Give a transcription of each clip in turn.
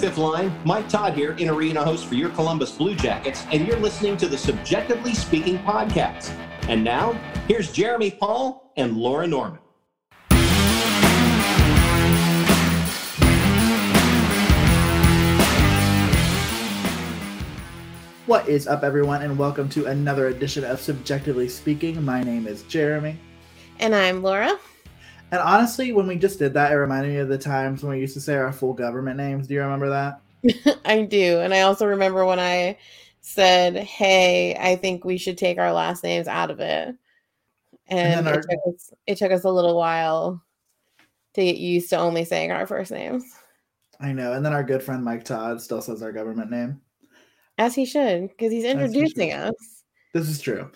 fifth line. Mike Todd here, in arena host for your Columbus Blue Jackets, and you're listening to the Subjectively Speaking podcast. And now, here's Jeremy Paul and Laura Norman. What is up, everyone, and welcome to another edition of Subjectively Speaking. My name is Jeremy. And I'm Laura. And honestly, when we just did that, it reminded me of the times when we used to say our full government names. Do you remember that? I do. And I also remember when I said, Hey, I think we should take our last names out of it. And, and our... it, took us, it took us a little while to get used to only saying our first names. I know. And then our good friend Mike Todd still says our government name. As he should, because he's introducing us. This is true.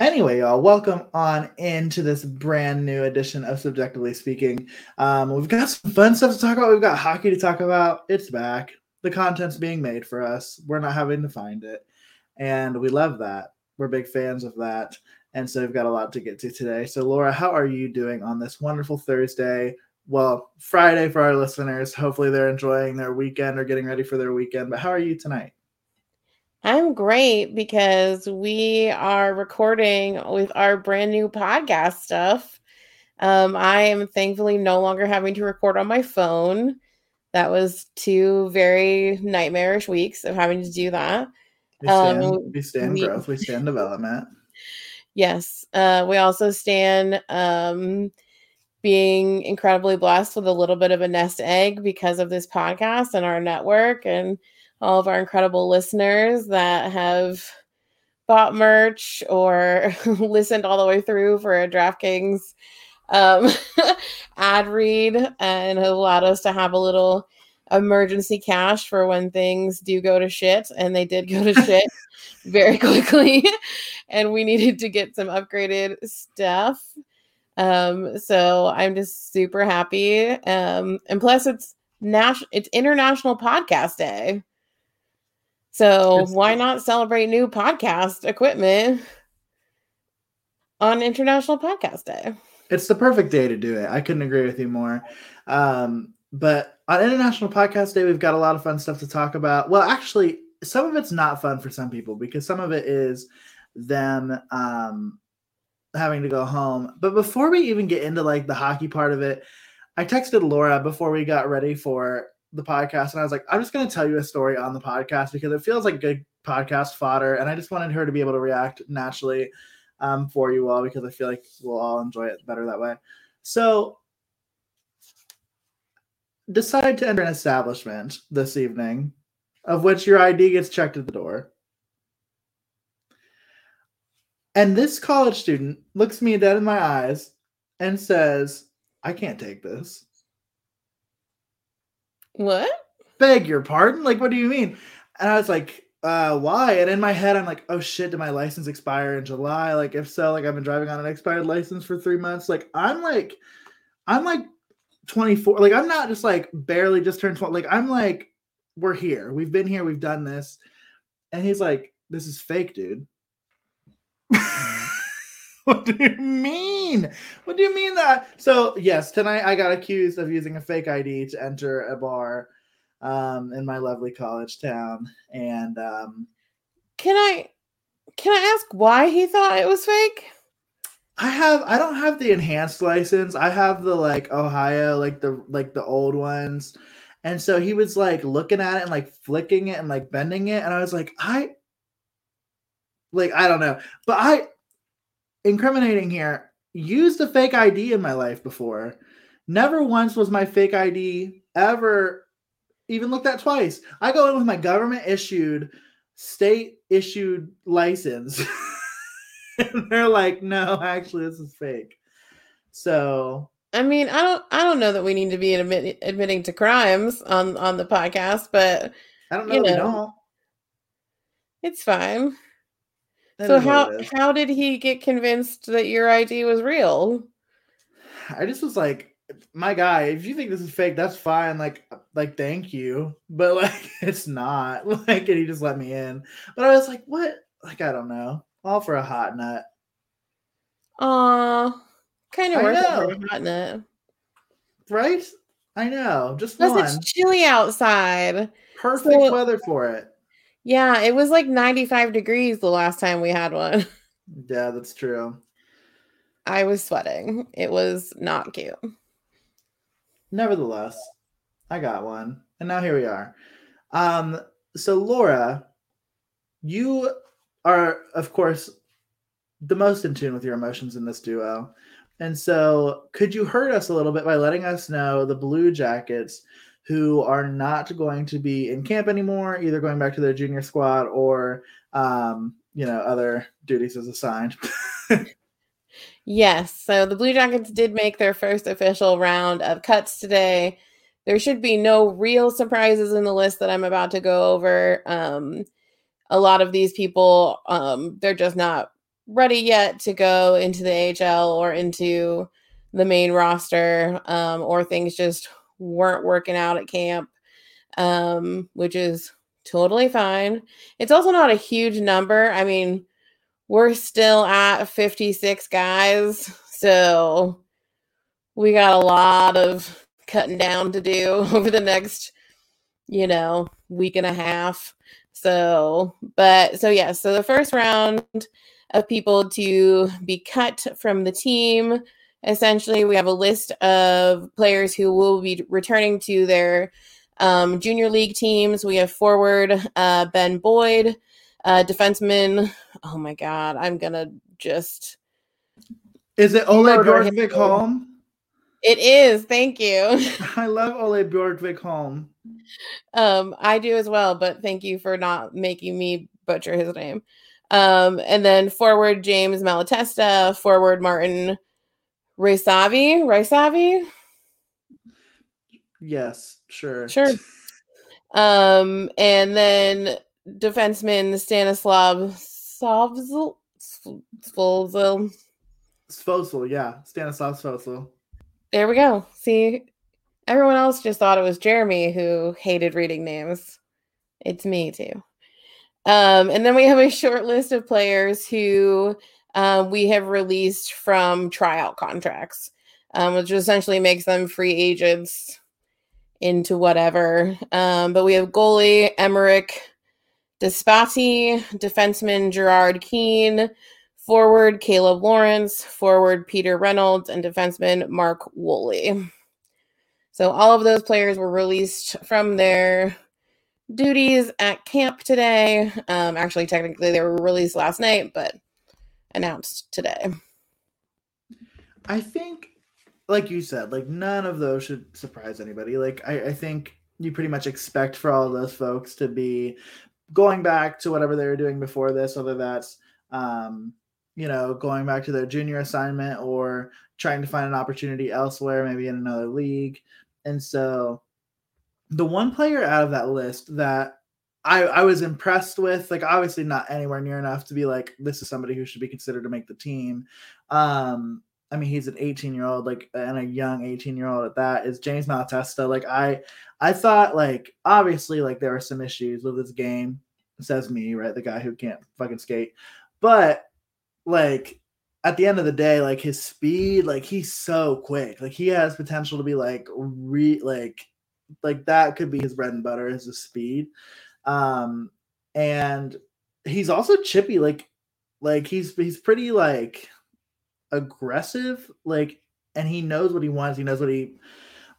Anyway, y'all, welcome on into this brand new edition of Subjectively Speaking. Um, we've got some fun stuff to talk about. We've got hockey to talk about. It's back. The content's being made for us. We're not having to find it. And we love that. We're big fans of that. And so we've got a lot to get to today. So, Laura, how are you doing on this wonderful Thursday? Well, Friday for our listeners. Hopefully, they're enjoying their weekend or getting ready for their weekend. But how are you tonight? I'm great because we are recording with our brand new podcast stuff. Um, I am thankfully no longer having to record on my phone. That was two very nightmarish weeks of having to do that. We stand, um, we stand we, growth, we stand development. Yes. Uh, we also stand um, being incredibly blessed with a little bit of a nest egg because of this podcast and our network and all of our incredible listeners that have bought merch or listened all the way through for a DraftKings um, ad read and have allowed us to have a little emergency cash for when things do go to shit. And they did go to shit very quickly. and we needed to get some upgraded stuff. Um, so I'm just super happy. Um, and plus it's national it's international podcast day. So it's, why not celebrate new podcast equipment on International Podcast Day? It's the perfect day to do it. I couldn't agree with you more. Um, but on International Podcast Day, we've got a lot of fun stuff to talk about. Well, actually, some of it's not fun for some people because some of it is them um, having to go home. But before we even get into like the hockey part of it, I texted Laura before we got ready for the podcast and I was like, I'm just going to tell you a story on the podcast because it feels like good podcast fodder. And I just wanted her to be able to react naturally um, for you all because I feel like we'll all enjoy it better that way. So, decide to enter an establishment this evening of which your ID gets checked at the door. And this college student looks me dead in my eyes and says, I can't take this. What? Beg your pardon? Like, what do you mean? And I was like, uh, why? And in my head, I'm like, oh shit, did my license expire in July? Like, if so, like I've been driving on an expired license for three months. Like, I'm like, I'm like 24. Like, I'm not just like barely just turned 12. Like, I'm like, we're here. We've been here. We've done this. And he's like, this is fake, dude. what do you mean? What do you mean that? So yes, tonight I got accused of using a fake ID to enter a bar um, in my lovely college town, and um, can I can I ask why he thought it was fake? I have I don't have the enhanced license. I have the like Ohio, like the like the old ones. And so he was like looking at it and like flicking it and like bending it. And I was like, I like I don't know. But I incriminating here. Used a fake ID in my life before. Never once was my fake ID ever even looked at twice. I go in with my government issued, state issued license. and they're like, no, actually, this is fake. So I mean, I don't I don't know that we need to be admit, admitting to crimes on on the podcast, but I don't know. You know It's fine. That so how how did he get convinced that your ID was real? I just was like, my guy, if you think this is fake, that's fine. Like, uh, like thank you, but like it's not. Like, and he just let me in. But I was like, what? Like, I don't know. All for a hot nut. Aw, kind of worth it for a hot nut, right? I know, just Plus, one. it's chilly outside. Perfect so- weather for it. Yeah, it was like 95 degrees the last time we had one. Yeah, that's true. I was sweating. It was not cute. Nevertheless, I got one. And now here we are. Um, so Laura, you are, of course, the most in tune with your emotions in this duo. And so could you hurt us a little bit by letting us know the Blue Jackets who are not going to be in camp anymore, either going back to their junior squad or um, you know, other duties as assigned. Yes. So the Blue Jackets did make their first official round of cuts today. There should be no real surprises in the list that I'm about to go over. Um, a lot of these people, um, they're just not ready yet to go into the AHL or into the main roster, um, or things just weren't working out at camp, um, which is totally fine. It's also not a huge number. I mean, we're still at 56 guys, so we got a lot of cutting down to do over the next, you know, week and a half. So, but so yeah, so the first round of people to be cut from the team. Essentially, we have a list of players who will be returning to their um, junior league teams. We have forward uh, Ben Boyd, uh, defenseman. Oh my God, I'm gonna just. Is it Ole. Bjorkvik Holm? It is. Thank you. I love Ole Bjorkvik Holm. Um, I do as well, but thank you for not making me butcher his name. Um, and then forward James Malatesta, forward Martin Rysavy, Rysavy, Yes, sure. sure. Um, and then defenseman Stanislav Savzel, Svozil. Svosel, yeah. Stanislav Svosel. There we go. See, everyone else just thought it was Jeremy who hated reading names. It's me too. Um, and then we have a short list of players who um, we have released from tryout contracts, um, which essentially makes them free agents into whatever. Um, but we have goalie Emmerich Despati, defenseman Gerard Keane, forward Caleb Lawrence, forward Peter Reynolds, and defenseman Mark Woolley. So all of those players were released from their duties at camp today. Um, actually, technically, they were released last night, but announced today. I think, like you said, like none of those should surprise anybody. Like I, I think you pretty much expect for all of those folks to be going back to whatever they were doing before this, whether that's um, you know, going back to their junior assignment or trying to find an opportunity elsewhere, maybe in another league. And so the one player out of that list that I, I was impressed with, like obviously not anywhere near enough to be like, this is somebody who should be considered to make the team. Um, I mean, he's an 18 year old, like, and a young 18 year old at that is James Malatesta. Like, I, I thought, like, obviously, like, there are some issues with his game. Says me, right? The guy who can't fucking skate. But, like, at the end of the day, like, his speed, like, he's so quick. Like, he has potential to be, like, re, like, like that could be his bread and butter is the speed. Um, and he's also chippy, like, like he's he's pretty like aggressive like and he knows what he wants he knows what he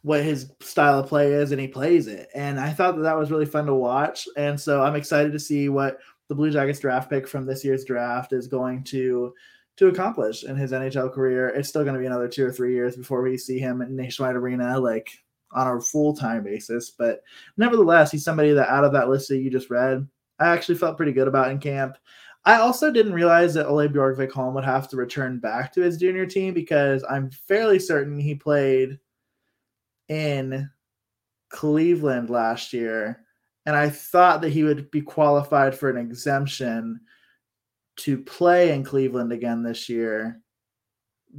what his style of play is and he plays it. And i thought that that was really fun to watch. And so i'm excited to see what the blue jackets draft pick from this year's draft is going to to accomplish in his nhl career. It's still going to be another two or three years before we see him in nationwide arena like on a full-time basis but nevertheless he's somebody that out of that list that you just read i actually felt pretty good about in camp I also didn't realize that Ole Bjorkvik Holm would have to return back to his junior team because I'm fairly certain he played in Cleveland last year. And I thought that he would be qualified for an exemption to play in Cleveland again this year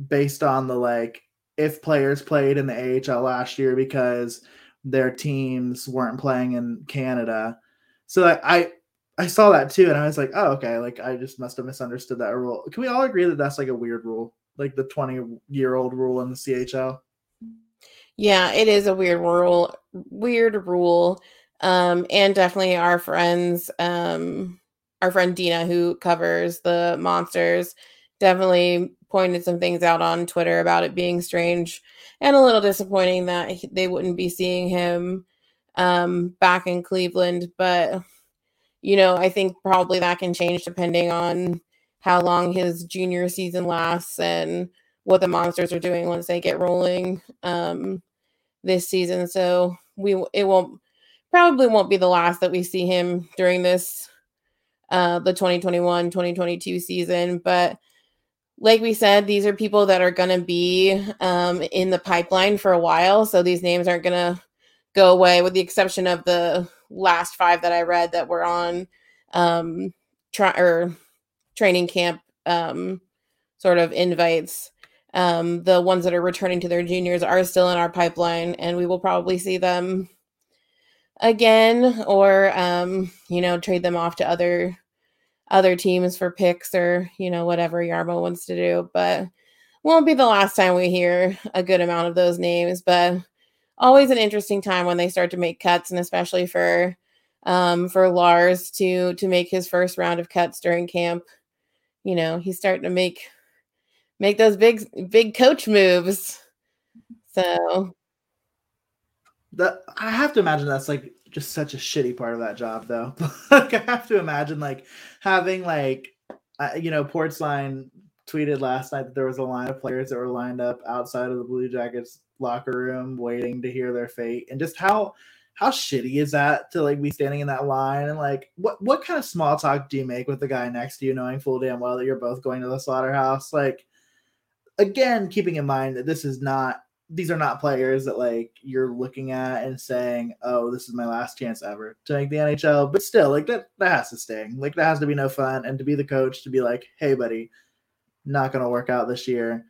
based on the like if players played in the AHL last year because their teams weren't playing in Canada. So I I saw that too, and I was like, oh, okay. Like, I just must have misunderstood that rule. Can we all agree that that's like a weird rule, like the 20 year old rule in the CHL? Yeah, it is a weird rule. Weird rule. Um, and definitely our friends, um, our friend Dina, who covers the monsters, definitely pointed some things out on Twitter about it being strange and a little disappointing that they wouldn't be seeing him um, back in Cleveland. But, you know, I think probably that can change depending on how long his junior season lasts and what the monsters are doing once they get rolling um, this season. So we it won't probably won't be the last that we see him during this uh, the 2021 2022 season, but like we said, these are people that are going to be um, in the pipeline for a while. So these names aren't going to go away, with the exception of the last five that I read that were on um, try or training camp um, sort of invites. Um, the ones that are returning to their juniors are still in our pipeline, and we will probably see them again, or um, you know, trade them off to other other teams for picks or you know whatever Jarmo wants to do. But won't be the last time we hear a good amount of those names. But always an interesting time when they start to make cuts, and especially for um, for Lars to to make his first round of cuts during camp. You know, he's starting to make make those big big coach moves. So that I have to imagine that's like just such a shitty part of that job though. like I have to imagine like having like uh, you know Portzline tweeted last night that there was a line of players that were lined up outside of the Blue Jackets locker room waiting to hear their fate. And just how how shitty is that to like be standing in that line? And like what what kind of small talk do you make with the guy next to you knowing full damn well that you're both going to the slaughterhouse? Like again keeping in mind that this is not these are not players that like you're looking at and saying, "Oh, this is my last chance ever to make the NHL." But still, like that that has to sting. Like that has to be no fun. And to be the coach to be like, "Hey, buddy, not to work out this year."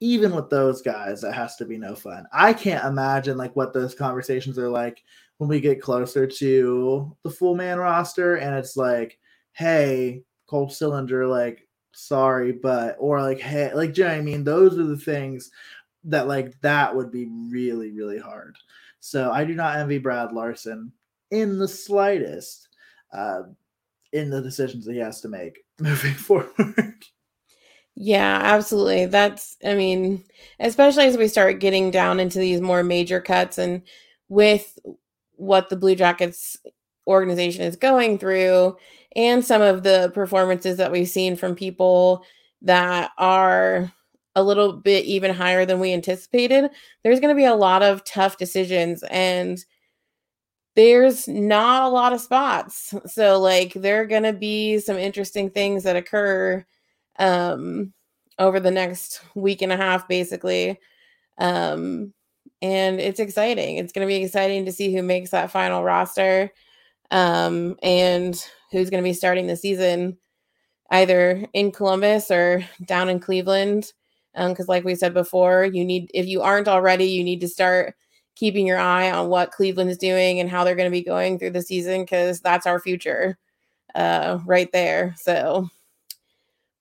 Even with those guys, that has to be no fun. I can't imagine like what those conversations are like when we get closer to the full man roster, and it's like, "Hey, Cole Sillinger, like." sorry but or like hey like do you know what i mean those are the things that like that would be really really hard. So I do not envy Brad Larsen in the slightest uh, in the decisions that he has to make moving forward. Yeah, absolutely. That's, I mean, especially as we start getting down into these more major cuts and with what the Blue Jackets organization is going through and some of the performances that we've seen from people that are a little bit even higher than we anticipated, there's going to be a lot of tough decisions and there's not a lot of spots. So like there are going to be some interesting things that occur um over the next week and a half basically. Um and it's exciting. It's going to be exciting to see who makes that final roster um and who's going to be starting the season either in Columbus or down in Cleveland because um, like we said before you need if you aren't already you need to start keeping your eye on what cleveland is doing and how they're going to be going through the season because that's our future uh, right there so.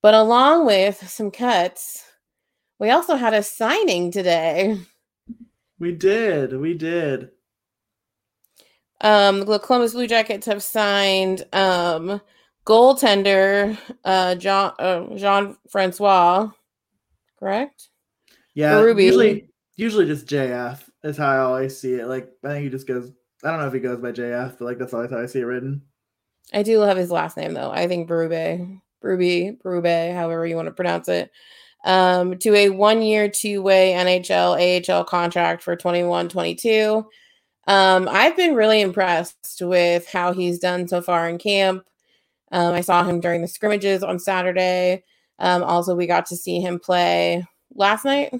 But along with some cuts we also had a signing today. We did we did. Um the columbus blue jackets have signed um goaltender uh john uh, jean francois correct? Yeah, Ruby. usually usually just JF is how I always see it. Like I think he just goes. I don't know if he goes by JF, but like that's always how I see it written. I do love his last name though. I think Berube, Berube, Berube, however you want to pronounce it. Um, to a one-year, two-way NHL AHL contract for 21-22. Um, I've been really impressed with how he's done so far in camp. Um, I saw him during the scrimmages on Saturday. Um, also, we got to see him play last night.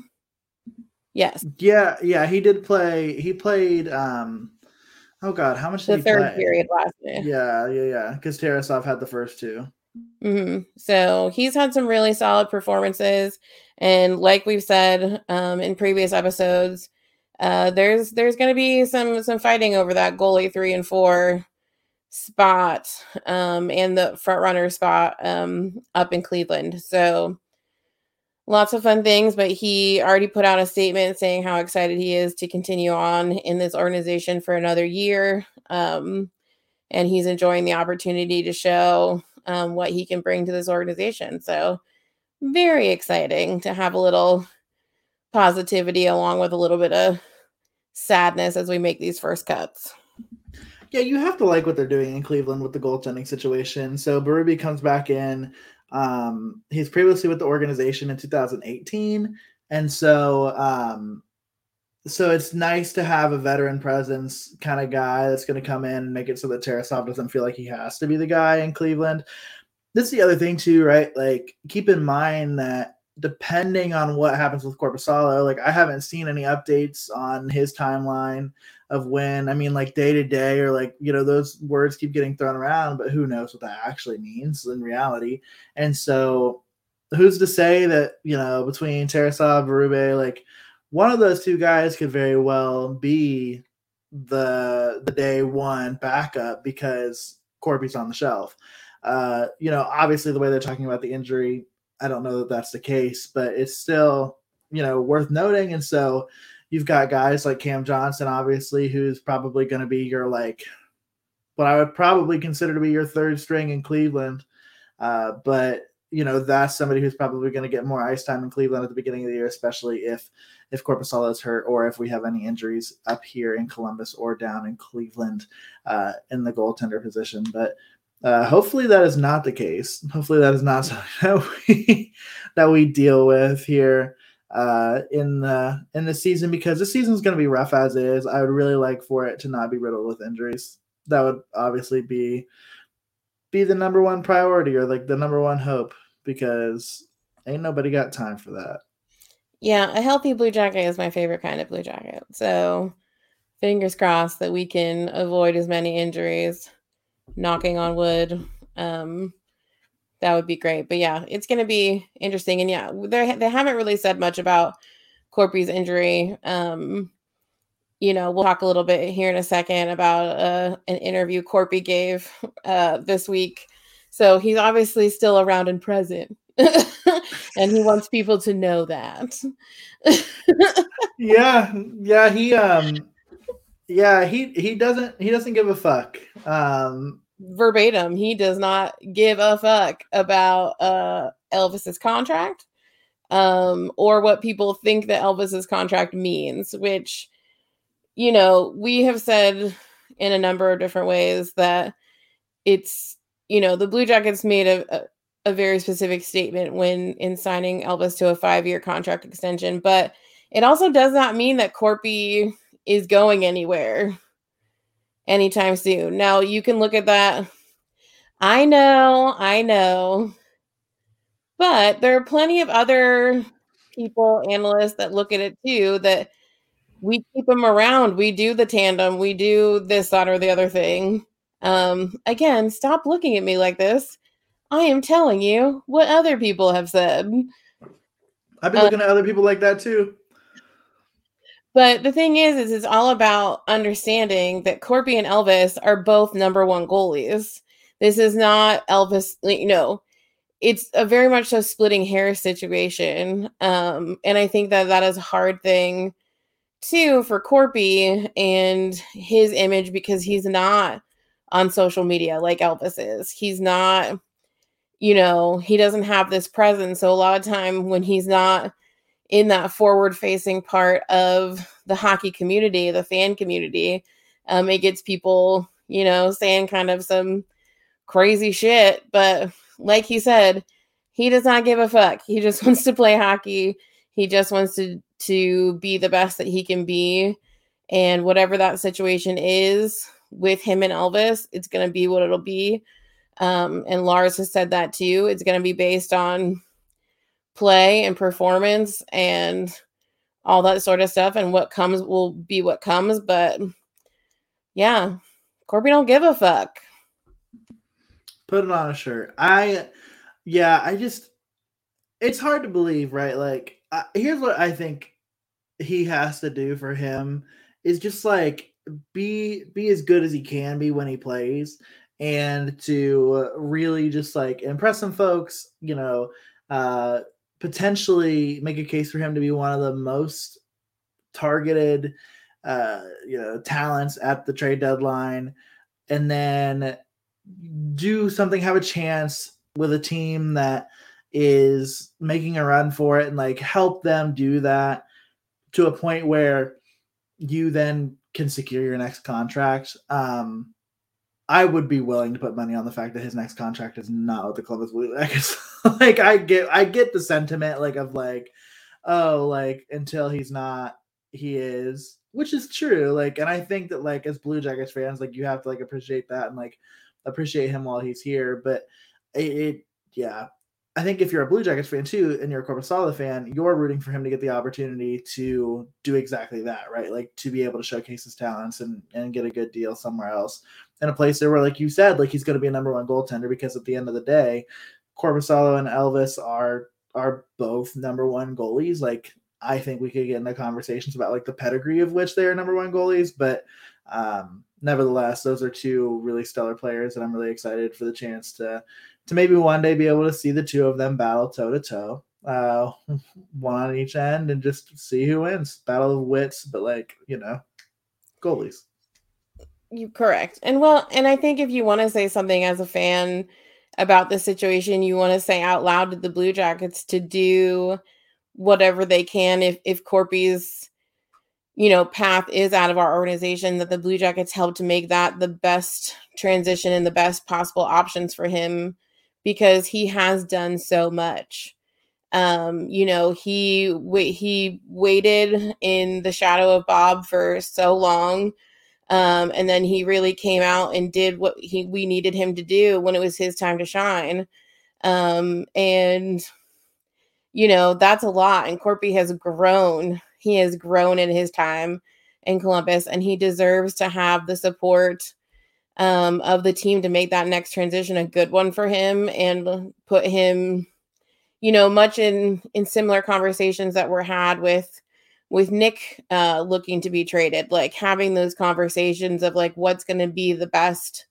Yes. Yeah, yeah, he did play. He played. um Oh God, how much the did third play? period last night? Yeah, yeah, yeah. Because Tarasov had the first 2 mm-hmm. So he's had some really solid performances, and like we've said um, in previous episodes, uh, there's there's going to be some some fighting over that goalie three and four spot um, and the front runner spot um, up in Cleveland. So lots of fun things, but he already put out a statement saying how excited he is to continue on in this organization for another year. Um, and he's enjoying the opportunity to show um, what he can bring to this organization. So, very exciting to have a little positivity along with a little bit of sadness as we make these first cuts. Yeah, you have to like what they're doing in Cleveland with the goaltending situation. So Berube comes back in. Um, he's previously with the organization in 2018, and so um, so it's nice to have a veteran presence kind of guy that's going to come in and make it so that Tarasov doesn't feel like he has to be the guy in Cleveland. This is the other thing too, right? Like keep in mind that depending on what happens with Korpisalo, like I haven't seen any updates on his timeline of when. I mean, like day to day, or like you know, those words keep getting thrown around, but who knows what that actually means in reality? And so, who's to say that you know between Tarasov, Berube, like one of those two guys could very well be the the day one backup because Korpi's on the shelf. Uh, you know, obviously the way they're talking about the injury I don't know that that's the case, but it's still, you know, worth noting. And so you've got guys like Cam Johnson, obviously, who's probably going to be your like what I would probably consider to be your third string in Cleveland. Uh, but you know, that's somebody who's probably going to get more ice time in Cleveland at the beginning of the year, especially if if Korpisalo is hurt or if we have any injuries up here in Columbus or down in Cleveland uh, in the goaltender position. But uh, hopefully that is not the case. Hopefully that is not something that we that we deal with here uh, in the in the season because the season is going to be rough as is. I would really like for it to not be riddled with injuries. That would obviously be be the number one priority or like the number one hope because ain't nobody got time for that. Yeah, a healthy blue jacket is my favorite kind of blue jacket. So fingers crossed that we can avoid as many injuries knocking on wood. Um, that would be great. But yeah, it's going to be interesting. And yeah, they they haven't really said much about Korpi's injury. Um, you know, we'll talk a little bit here in a second about uh, an interview Korpi gave uh, this week. So he's obviously still around and present. and he wants people to know that. yeah, yeah, he um yeah, he he doesn't he doesn't give a fuck. Um verbatim, he does not give a fuck about uh Elvis's contract um or what people think that Elvis's contract means, which you know, we have said in a number of different ways that it's you know, the Blue Jackets made a, a a very specific statement when in signing Elvis to a five year contract extension, but it also does not mean that Korpi is going anywhere anytime soon. Now you can look at that. I know, I know. But there are plenty of other people, analysts that look at it too that we keep them around. We do the tandem, we do this, that, or the other thing. Um, again, stop looking at me like this. I am telling you what other people have said. I've been looking uh, at other people like that too. But the thing is, is it's all about understanding that Korpi and Elvis are both number one goalies. This is not Elvis, you know, it's a very much a splitting hair situation. Um, and I think that that is a hard thing too for Korpi and his image because he's not on social media like Elvis is. He's not, you know, he doesn't have this presence. So a lot of time when he's not in that forward facing part of the hockey community, the fan community. Um, it gets people, you know, saying kind of some crazy shit. But like he said, he does not give a fuck. He just wants to play hockey. He just wants to to be the best that he can be. And whatever that situation is with him and Elvis, it's gonna be what it'll be. Um, and Lars has said that too. It's gonna be based on play and performance and all that sort of stuff and what comes will be what comes but yeah korpi don't give a fuck. Put it on a shirt. I yeah i just it's hard to believe right? Like I, here's what i think he has to do for him is just like be be as good as he can be when he plays and to really just like impress some folks you know uh potentially make a case for him to be one of the most targeted uh, you know talents at the trade deadline, and then do something, have a chance with a team that is making a run for it, and like help them do that to a point where you then can secure your next contract. Um, I would be willing to put money on the fact that his next contract is not with the Columbus Blue Jackets. like I get, I get the sentiment like of like, oh, like until he's not, he is which is true. Like, and I think that like as Blue Jackets fans, like you have to like appreciate that and like appreciate him while he's here. But it, it yeah, I think if you're a Blue Jackets fan too, and you're a Korpisalo fan, you're rooting for him to get the opportunity to do exactly that, right? Like to be able to showcase his talents and and get a good deal somewhere else in a place there where, like you said, like he's going to be a number one goaltender because at the end of the day, Korpisalo and Elvis are are both number one goalies. Like I think we could get into conversations about like the pedigree of which they are number one goalies, but um, nevertheless, those are two really stellar players, and I'm really excited for the chance to to maybe one day be able to see the two of them battle toe to toe, uh, one on each end, and just see who wins. Battle of wits, but like you know, goalies. You correct, and well, and I think if you want to say something as a fan about the situation, you want to say out loud to the Blue Jackets to do whatever they can if if Korpi's you know path is out of our organization that the Blue Jackets help to make that the best transition and the best possible options for him because he has done so much. Um, you know, he he waited in the shadow of Bob for so long. Um, and then he really came out and did what he we needed him to do when it was his time to shine. Um, and you know, that's a lot. And Korpi has grown. He has grown in his time in Columbus, and he deserves to have the support um, of the team to make that next transition a good one for him and put him, you know, much in in similar conversations that were had with with Nick uh, looking to be traded, like having those conversations of like what's going to be the best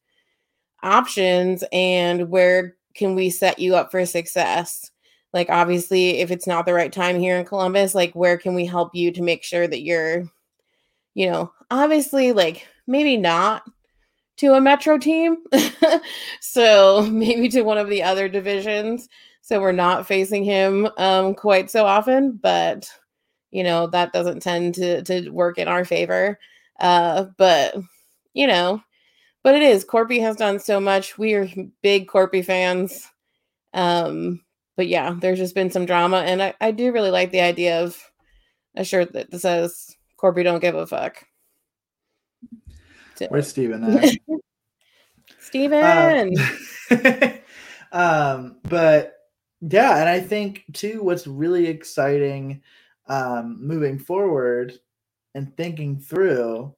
options and where can we set you up for success? Like obviously if it's not the right time here in columbus like where can we help you to make sure that you're you know obviously like maybe not to a metro team so maybe to one of the other divisions so we're not facing him um quite so often but you know that doesn't tend to to work in our favor uh but you know but it is Korpi has done so much we are big Korpi fans um but yeah, there's just been some drama, and I, I do really like the idea of a shirt that says "Korpi don't give a fuck." Where's Steven? Steven. Um, um, but yeah, and I think too, what's really exciting um, moving forward and thinking through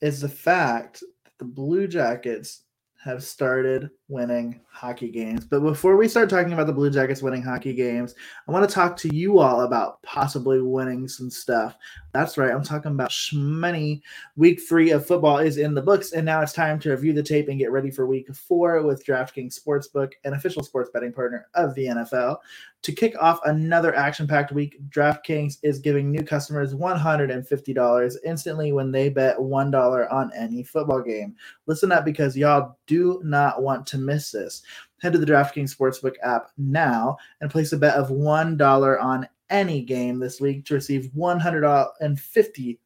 is the fact that the Blue Jackets have started winning hockey games. But before we start talking about the Blue Jackets winning hockey games, I want to talk to you all about possibly winning some stuff. That's right, I'm talking about Shmoney. Week three of football is in the books, and now it's time to review the tape and get ready for week four with DraftKings Sportsbook, an official sports betting partner of the NFL. To kick off another action packed week, DraftKings is giving new customers $150 instantly when they bet $1 on any football game. Listen up because y'all do not want to miss this. Head to the DraftKings Sportsbook app now and place a bet of $1 on any game this week to receive $150,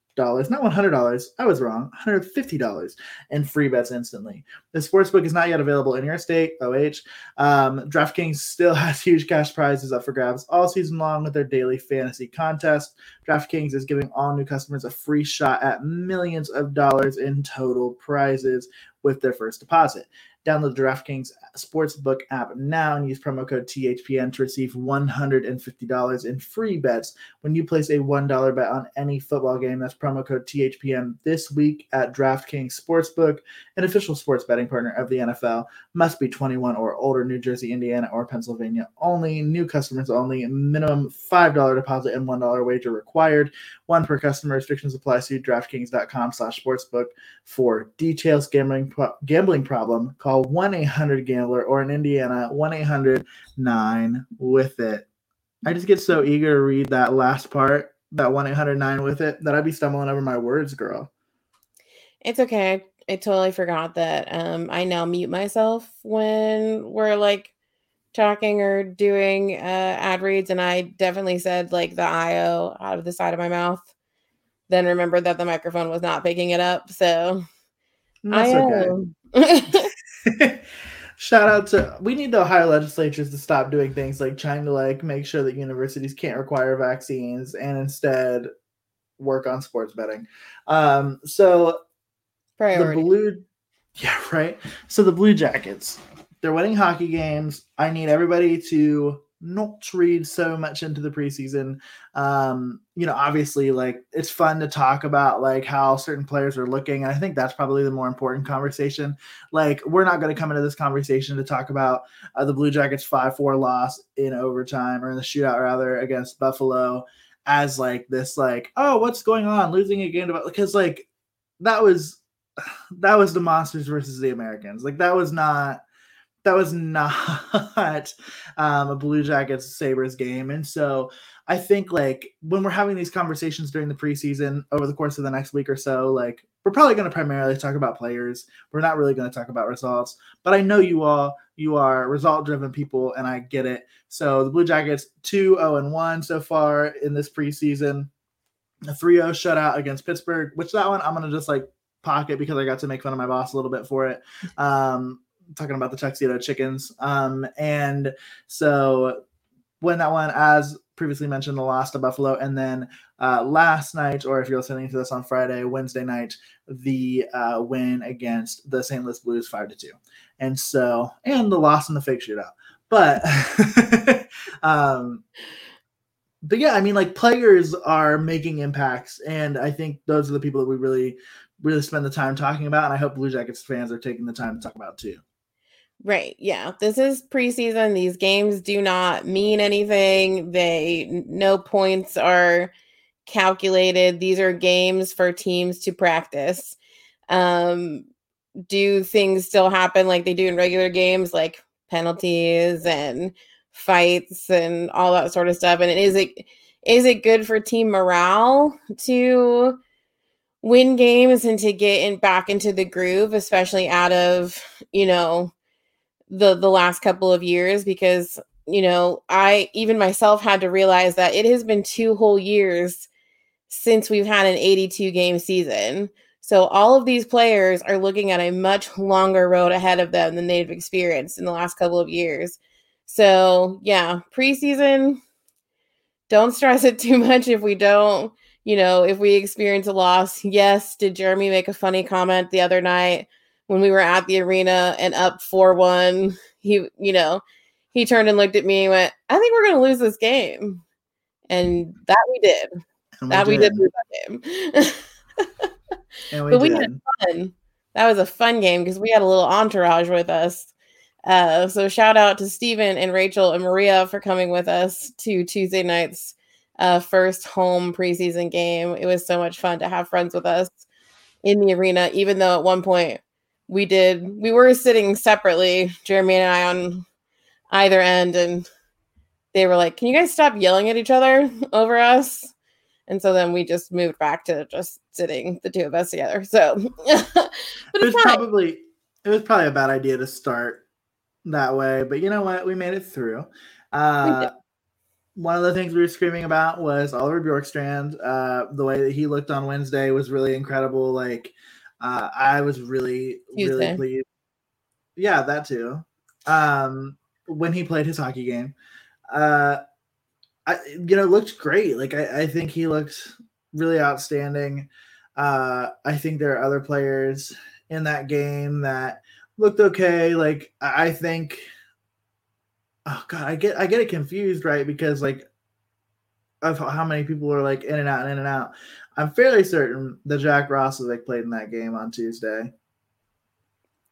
not one hundred dollars. I was wrong. One hundred fifty dollars in free bets instantly. The sportsbook is not yet available in your state. OH. Um, DraftKings still has huge cash prizes up for grabs all season long with their daily fantasy contest. DraftKings is giving all new customers a free shot at millions of dollars in total prizes with their first deposit. Download the DraftKings Sportsbook app now and use promo code THPN to receive $150 in free bets when you place a $1 bet on any football game. That's promo code THPN this week at DraftKings Sportsbook, an official sports betting partner of the NFL. Must be 21 or older, New Jersey, Indiana, or Pennsylvania only. New customers only. Minimum $5 deposit and $1 wager required. One per customer. Restrictions apply. See DraftKings.com slash sportsbook for details. Gambling, gambling problem. Call Call 1 800 Gambler or in Indiana, 1 800 9 with it. I just get so eager to read that last part, that one eight hundred nine with it, that I'd be stumbling over my words, girl. It's okay. I totally forgot that um, I now mute myself when we're like talking or doing uh, ad reads, and I definitely said like the IO out of the side of my mouth. Then remembered that the microphone was not picking it up, so That's okay. Shout out to we need the Ohio legislatures to stop doing things like trying to like make sure that universities can't require vaccines and instead work on sports betting. Um, so Priority. the blue, yeah, right. So the Blue Jackets, they're winning hockey games. I need everybody to not read so much into the preseason. Um, you know, obviously, like it's fun to talk about like how certain players are looking. And I think that's probably the more important conversation. Like, we're not going to come into this conversation to talk about uh, the Blue Jackets 5 4 loss in overtime or in the shootout, rather, against Buffalo as like this, like, oh, what's going on? Losing a game because like that was that was the monsters versus the Americans. Like that was not that was not um, a Blue Jackets Sabres game. And so I think like when we're having these conversations during the preseason over the course of the next week or so, like we're probably going to primarily talk about players. We're not really going to talk about results. But I know you all you are result driven people and I get it. So the Blue Jackets 2 0 and 1 so far in this preseason. A 3-0 shutout against Pittsburgh, which that one I'm going to just like pocket because I got to make fun of my boss a little bit for it. Um, talking about the tuxedo chickens. Um, and so when that one, as previously mentioned, the loss to Buffalo, and then uh, last night, or if you're listening to this on Friday, Wednesday night, the uh, win against the St. Louis Blues five to two, and so and the loss in the fake shootout. But um, but yeah, I mean, like players are making impacts, and I think those are the people that we really, really spend the time talking about. And I hope Blue Jackets fans are taking the time to talk about too. Right. Yeah. This is preseason. These games do not mean anything. They no points are calculated. These are games for teams to practice. Um do things still happen like they do in regular games like penalties and fights and all that sort of stuff and is it is it good for team morale to win games and to get in back into the groove especially out of you know the the last couple of years because you know i even myself had to realize that it has been two whole years since we've had an 82 game season. So all of these players are looking at a much longer road ahead of them than they've experienced in the last couple of years. So yeah preseason don't stress it too much if we don't you know if we experience a loss. Yes did jeremy make a funny comment the other night when we were at the arena and up 4-1 he you know he turned and looked at me and went i think we're going to lose this game. And that we did. And that we did, we did lose that game. And we but did. we had fun. That was a fun game because we had a little entourage with us. Uh, so shout out to Stephen and Rachel and Maria for coming with us to Tuesday night's uh, first home preseason game. It was so much fun to have friends with us in the arena, even though at one point we did we were sitting separately, Jeremy and I on either end, and they were like, Can you guys stop yelling at each other over us? And so then we just moved back to just sitting the two of us together. So it was probably it was probably a bad idea to start that way, but you know what? We made it through. Uh, one of the things we were screaming about was Oliver Bjorkstrand. Uh, the way that he looked on Wednesday was really incredible. Like uh, I was really, Tuesday. really pleased. Yeah, that too. Um, when he played his hockey game, uh, I, you know, looked great. Like I, I think he looked really outstanding. Uh, I think there are other players in that game that looked okay. Like I think, oh god, I get I get it confused, right? Because like of how many people are like in and out and in and out. I'm fairly certain that Jack Ross was like played in that game on Tuesday.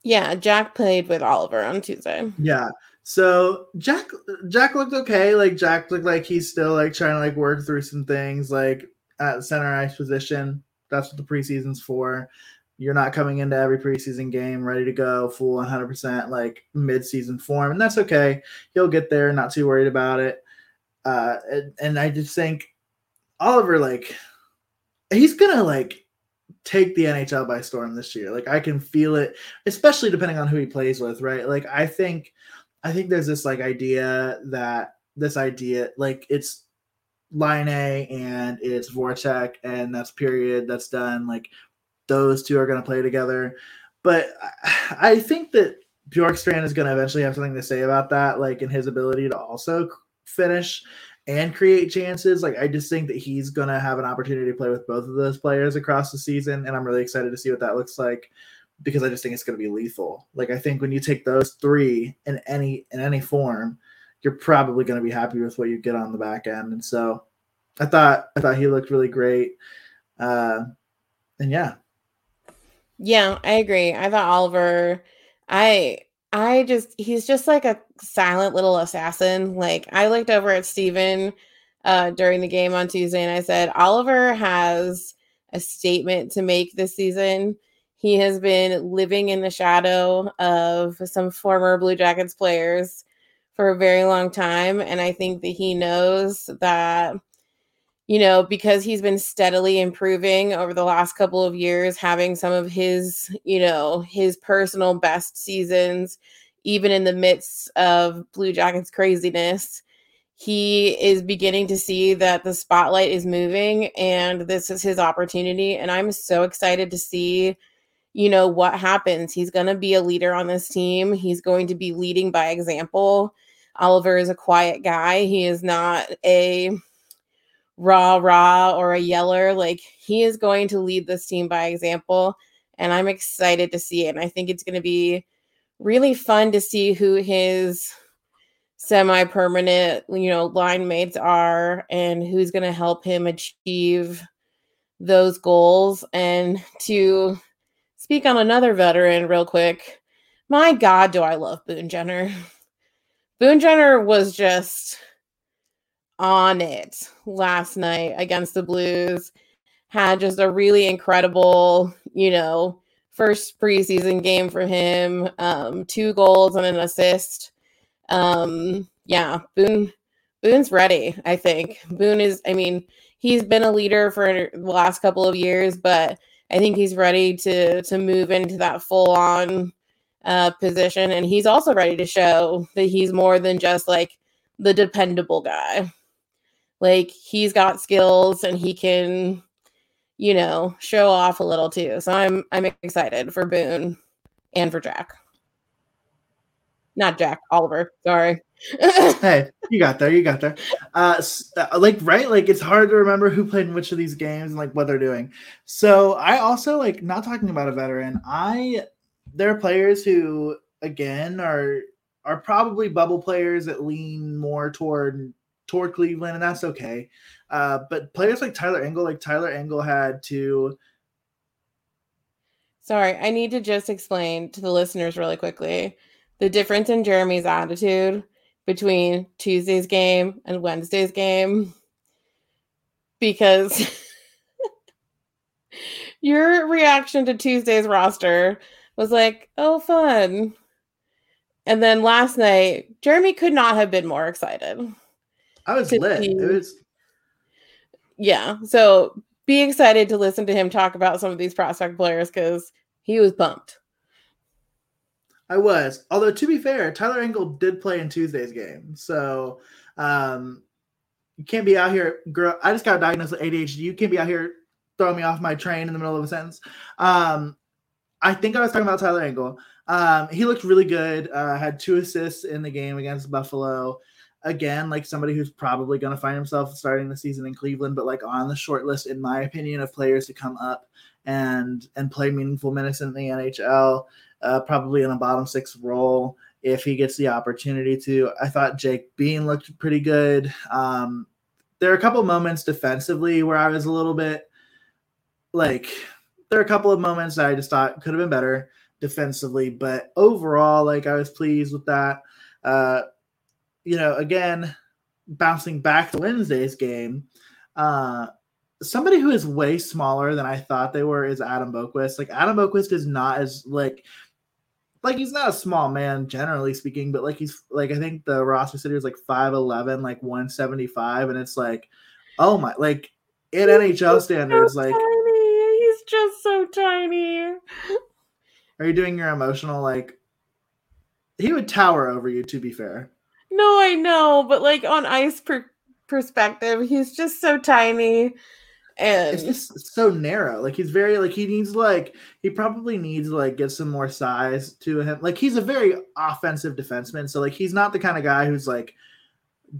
Yeah, Jack played with Oliver on Tuesday. Yeah. So Jack Jack looked okay. Like Jack looked like he's still like trying to like work through some things like at center ice position. That's what the preseason's for. You're not coming into every preseason game ready to go full 100% like mid-season form, and that's okay. He'll get there. Not too worried about it. Uh, and, and I just think Oliver, like, he's gonna like take the NHL by storm this year. Like I can feel it, especially depending on who he plays with, right? Like I think I think there's this like idea that this idea like it's Laine and it's Voracek and that's period that's done like those two are to play together but I think that Bjorkstrand is to eventually have something to say about that like in his ability to also finish and create chances. Like I just think that he's gonna have an opportunity to play with both of those players across the season, and I'm really excited to see what that looks like because I just think it's gonna be lethal. Like I think when you take those three in any in any form, you're probably gonna be happy with what you get on the back end. And so I thought I thought he looked really great. Uh and yeah. Yeah, I agree. I thought Oliver I I just he's just like a silent little assassin. Like I looked over at Steven uh during the game on Tuesday and I said Oliver has a statement to make this season. He has been living in the shadow of some former Blue Jackets players for a very long time and I think that he knows that you know, because he's been steadily improving over the last couple of years, having some of his, you know, his personal best seasons, even in the midst of Blue Jackets craziness. He is beginning to see that the spotlight is moving and this is his opportunity. And I'm so excited to see, you know, what happens. He's going to be a leader on this team, he's going to be leading by example. Oliver is a quiet guy. He is not a rah rah or a yeller. Like he is going to lead this team by example. And I'm excited to see it. And I think it's going to be really fun to see who his semi permanent, you know, line mates are and who's going to help him achieve those goals. And to speak on another veteran real quick, my God, do I love Boone Jenner. Boone Jenner was just on it last night against the Blues. Had just a really incredible, you know, first preseason game for him. Um, two goals and an assist. Um, yeah, Boone Boone's ready, I think. Boone is, I mean, he's been a leader for the last couple of years, but I think he's ready to to move into that full on uh, position, and he's also ready to show that he's more than just like the dependable guy. Like he's got skills and he can, you know, show off a little too. So I'm I'm excited for Boone and for Jack. Not Jack, Oliver. Sorry. hey, you got there. You got there. Uh, uh, like right, like it's hard to remember who played in which of these games and like what they're doing. So I also like not talking about a veteran. I there are players who again are are probably bubble players that lean more toward toward Cleveland, and that's okay. Uh, but players like Tyler Angle, like Tyler Angle had to. Sorry, I need to just explain to the listeners really quickly the difference in Jeremy's attitude between Tuesday's game and Wednesday's game because your reaction to Tuesday's roster was like, oh, fun. And then last night, Jeremy could not have been more excited. I was lit. Be, it was yeah. So be excited to listen to him talk about some of these prospect players because he was pumped. I was. Although to be fair, Tyler Angle did play in Tuesday's game. So um you can't be out here, girl. I just got diagnosed with ADHD. You can't be out here throwing me off my train in the middle of a sentence. Um, I think I was talking about Tyler Angle. Um, he looked really good. Uh, had two assists in the game against Buffalo again like somebody who's probably going to find himself starting the season in Cleveland, but like on the short list, in my opinion, of players to come up and and play meaningful minutes in the NHL, uh, probably in a bottom six role if he gets the opportunity to. I thought Jake Bean looked pretty good. Um, there are a couple moments defensively where I was a little bit like there are a couple of moments that I just thought could have been better defensively, but overall, like I was pleased with that. Uh, you know, again, bouncing back to Wednesday's game, uh, somebody who is way smaller than I thought they were is Adam Boqvist. Like Adam Boqvist is not as like like he's not a small man generally speaking, but like he's like I think the roster city is like 5'11, like 175, and it's like, oh my like in he's NHL standards, so like tiny. he's just so tiny. Are you doing your emotional like he would tower over you to be fair. No, I know, but like on ice per- perspective, he's just so tiny and it's just so narrow. Like he's very like he needs like he probably needs like get some more size to him. Like he's a very offensive defenseman, so like he's not the kind of guy who's like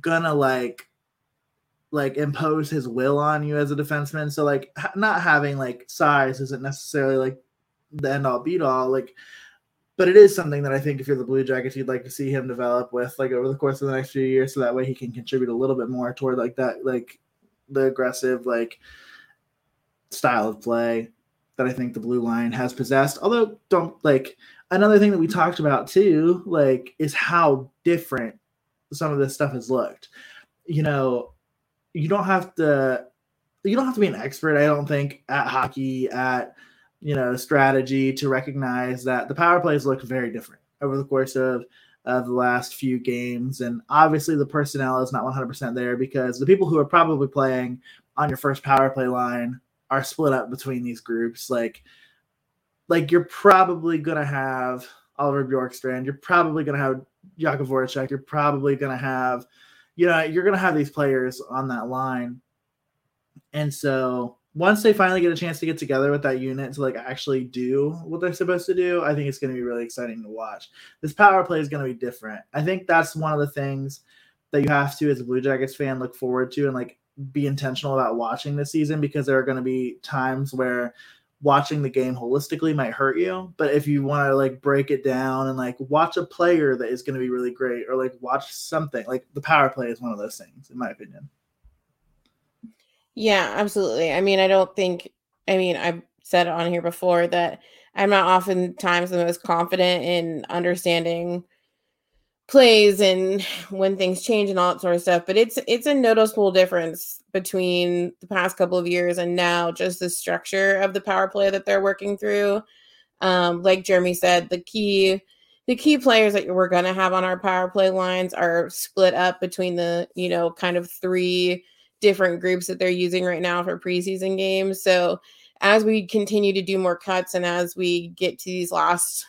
gonna like like impose his will on you as a defenseman. So like ha- not having like size isn't necessarily like the end all beat all. Like but it is something that I think if you're the Blue Jackets, you'd like to see him develop with like over the course of the next few years, so that way he can contribute a little bit more toward like that, like the aggressive, like style of play that I think the blue line has possessed. Although, don't like another thing that we talked about too, like is how different some of this stuff has looked. You know, you don't have to you don't have to be an expert, I don't think, at hockey, at you know, strategy to recognize that the power plays look very different over the course of of the last few games. And obviously the personnel is not 100% there because the people who are probably playing on your first power play line are split up between these groups. Like, like you're probably gonna have Oliver Bjorkstrand. You're probably gonna have Jakub Voracek. You're probably gonna have, you know, you're gonna have these players on that line. And so once they finally get a chance to get together with that unit to like actually do what they're supposed to do, I think it's going to be really exciting to watch. This power play is going to be different. I think that's one of the things that you have to, as a Blue Jackets fan, look forward to and like be intentional about watching this season because there are going to be times where watching the game holistically might hurt you but if you want to like break it down and like watch a player that is going to be really great or like watch something like the power play is one of those things in my opinion yeah absolutely i mean i don't think i mean i've said on here before that i'm not oftentimes the most confident in understanding plays and when things change and all that sort of stuff. But it's it's a noticeable difference between the past couple of years and now just the structure of the power play that they're working through. Um, like Jeremy said, the key the key players that we're gonna have on our power play lines are split up between the, you know, kind of three different groups that they're using right now for preseason games. So as we continue to do more cuts and as we get to these last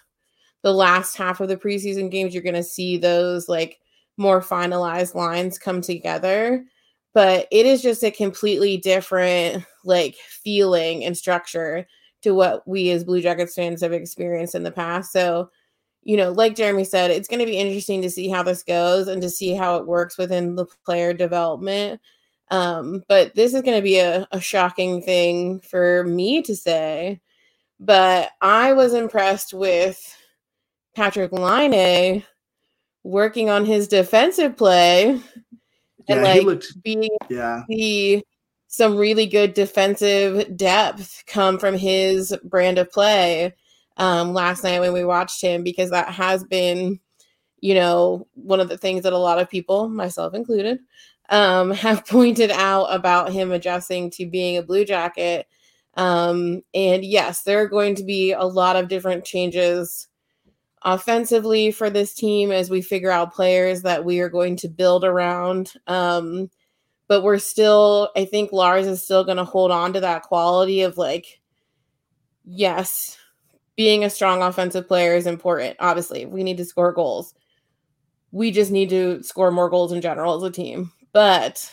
the last half of the preseason games, you're going to see those like more finalized lines come together. But it is just a completely different like feeling and structure to what we as Blue Jackets fans have experienced in the past. So, you know, like Jeremy said, it's going to be interesting to see how this goes and to see how it works within the player development. Um, but this is going to be a, a shocking thing for me to say. But I was impressed with Patrick Laine working on his defensive play and like looked, being yeah see some really good defensive depth come from his brand of play um, last night when we watched him because that has been you know one of the things that a lot of people myself included um, have pointed out about him adjusting to being a blue jacket um, and yes there are going to be a lot of different changes offensively for this team as we figure out players that we are going to build around. Um, but we're still, I think Lars is still going to hold on to that quality of like, yes, being a strong offensive player is important. Obviously, we need to score goals. We just need to score more goals in general as a team. But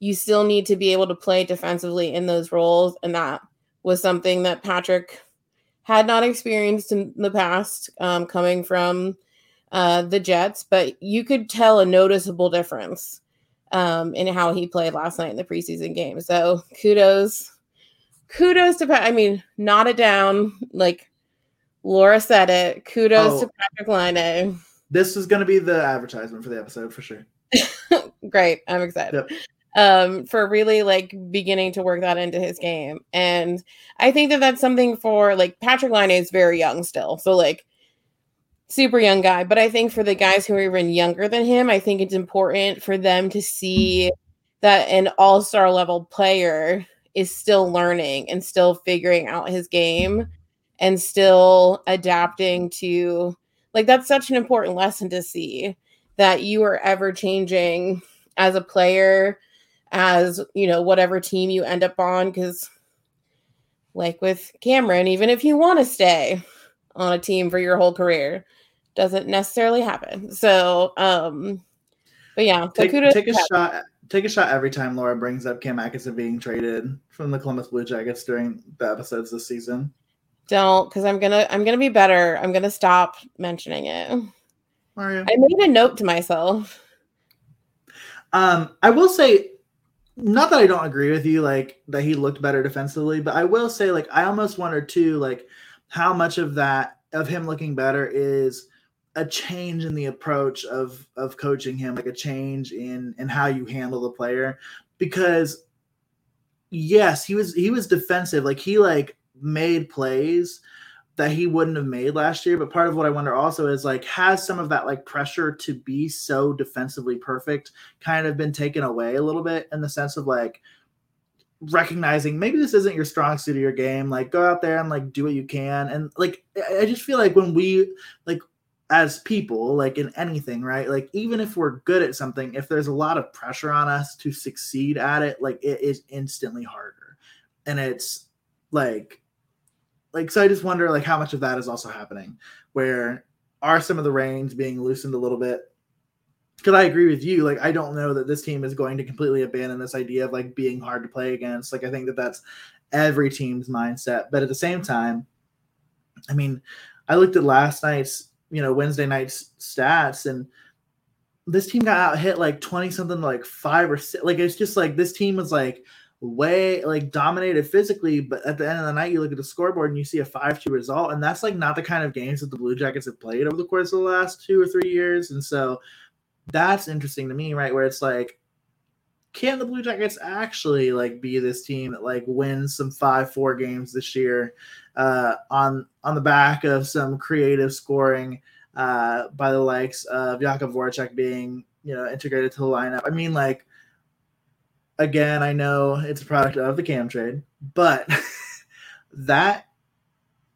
you still need to be able to play defensively in those roles. And that was something that Patrick had not experienced in the past um, coming from uh, the Jets, but you could tell a noticeable difference um, in how he played last night in the preseason game. So kudos, kudos to Pat. I mean, not it down. Like Laura said it. Kudos oh, to Patrick Laine. This is going to be the advertisement for the episode for sure. Great. I'm excited. Yep um, for really like beginning to work that into his game. And I think that that's something for like Patrick Laine is very young still. So like super young guy. But I think for the guys who are even younger than him, I think it's important for them to see that an all star level player is still learning and still figuring out his game and still adapting to like that's such an important lesson to see that you are ever changing as a player as you know whatever team you end up on because like with cameron even if you want to stay on a team for your whole career doesn't necessarily happen. So um but yeah take, take a shot take a shot every time laura brings up cam atkinson being traded from the columbus blue jackets during the episodes this season. Don't because i'm gonna i'm gonna be better. I'm gonna stop mentioning it Are you? i made a note to myself. Um i will say not that i don't agree with you like that he looked better defensively but i will say like i almost wonder too like how much of that of him looking better is a change in the approach of of coaching him like a change in in how you handle the player. Because yes he was he was defensive. Like he like made plays that he wouldn't have made last year. But part of what I wonder also is like, has some of that like pressure to be so defensively perfect kind of been taken away a little bit in the sense of like recognizing maybe this isn't your strong suit of your game. Like, go out there and like do what you can. And like, I just feel like when we like, as people, like in anything, right? Like, even if we're good at something, if there's a lot of pressure on us to succeed at it, like it is instantly harder. And it's like like so i just wonder like how much of that is also happening where are some of the reins being loosened a little bit? Because i agree with you like i don't know that this team is going to completely abandon this idea of like being hard to play against like i think that that's every team's mindset but at the same time i mean i looked at last night's you know wednesday night's stats and this team got out hit like 20 something like five or six like it's just like this team was like way like dominated physically, but at the end of the night, you look at the scoreboard and you see a 5 2 result. And that's like not the kind of games that the Blue Jackets have played over the course of the last two or three years. And so that's interesting to me, right? Where it's like, can the Blue Jackets actually like be this team that like wins some five four games this year uh, on on the back of some creative scoring uh, by the likes of Jakub Voracek being you know integrated to the lineup? I mean, like again, I know it's a product of the cam trade, but that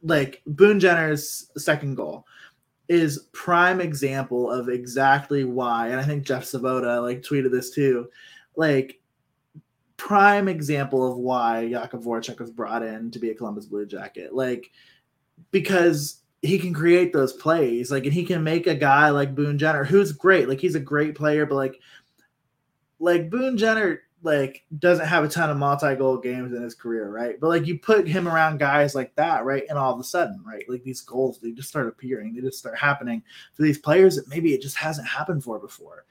like Boone Jenner's second goal is prime example of exactly why, and I think Jeff Svoboda like tweeted this too, like prime example of why Jakub Voracek was brought in to be a Columbus Blue Jacket, like because he can create those plays, like, and he can make a guy like Boone Jenner, who's great, like he's a great player, but like, like Boone Jenner like doesn't have a ton of multi-goal games in his career, right? But like you put him around guys like that, right? And all of a sudden, right, like these goals they just start appearing, they just start happening for these players that maybe it just hasn't happened for before.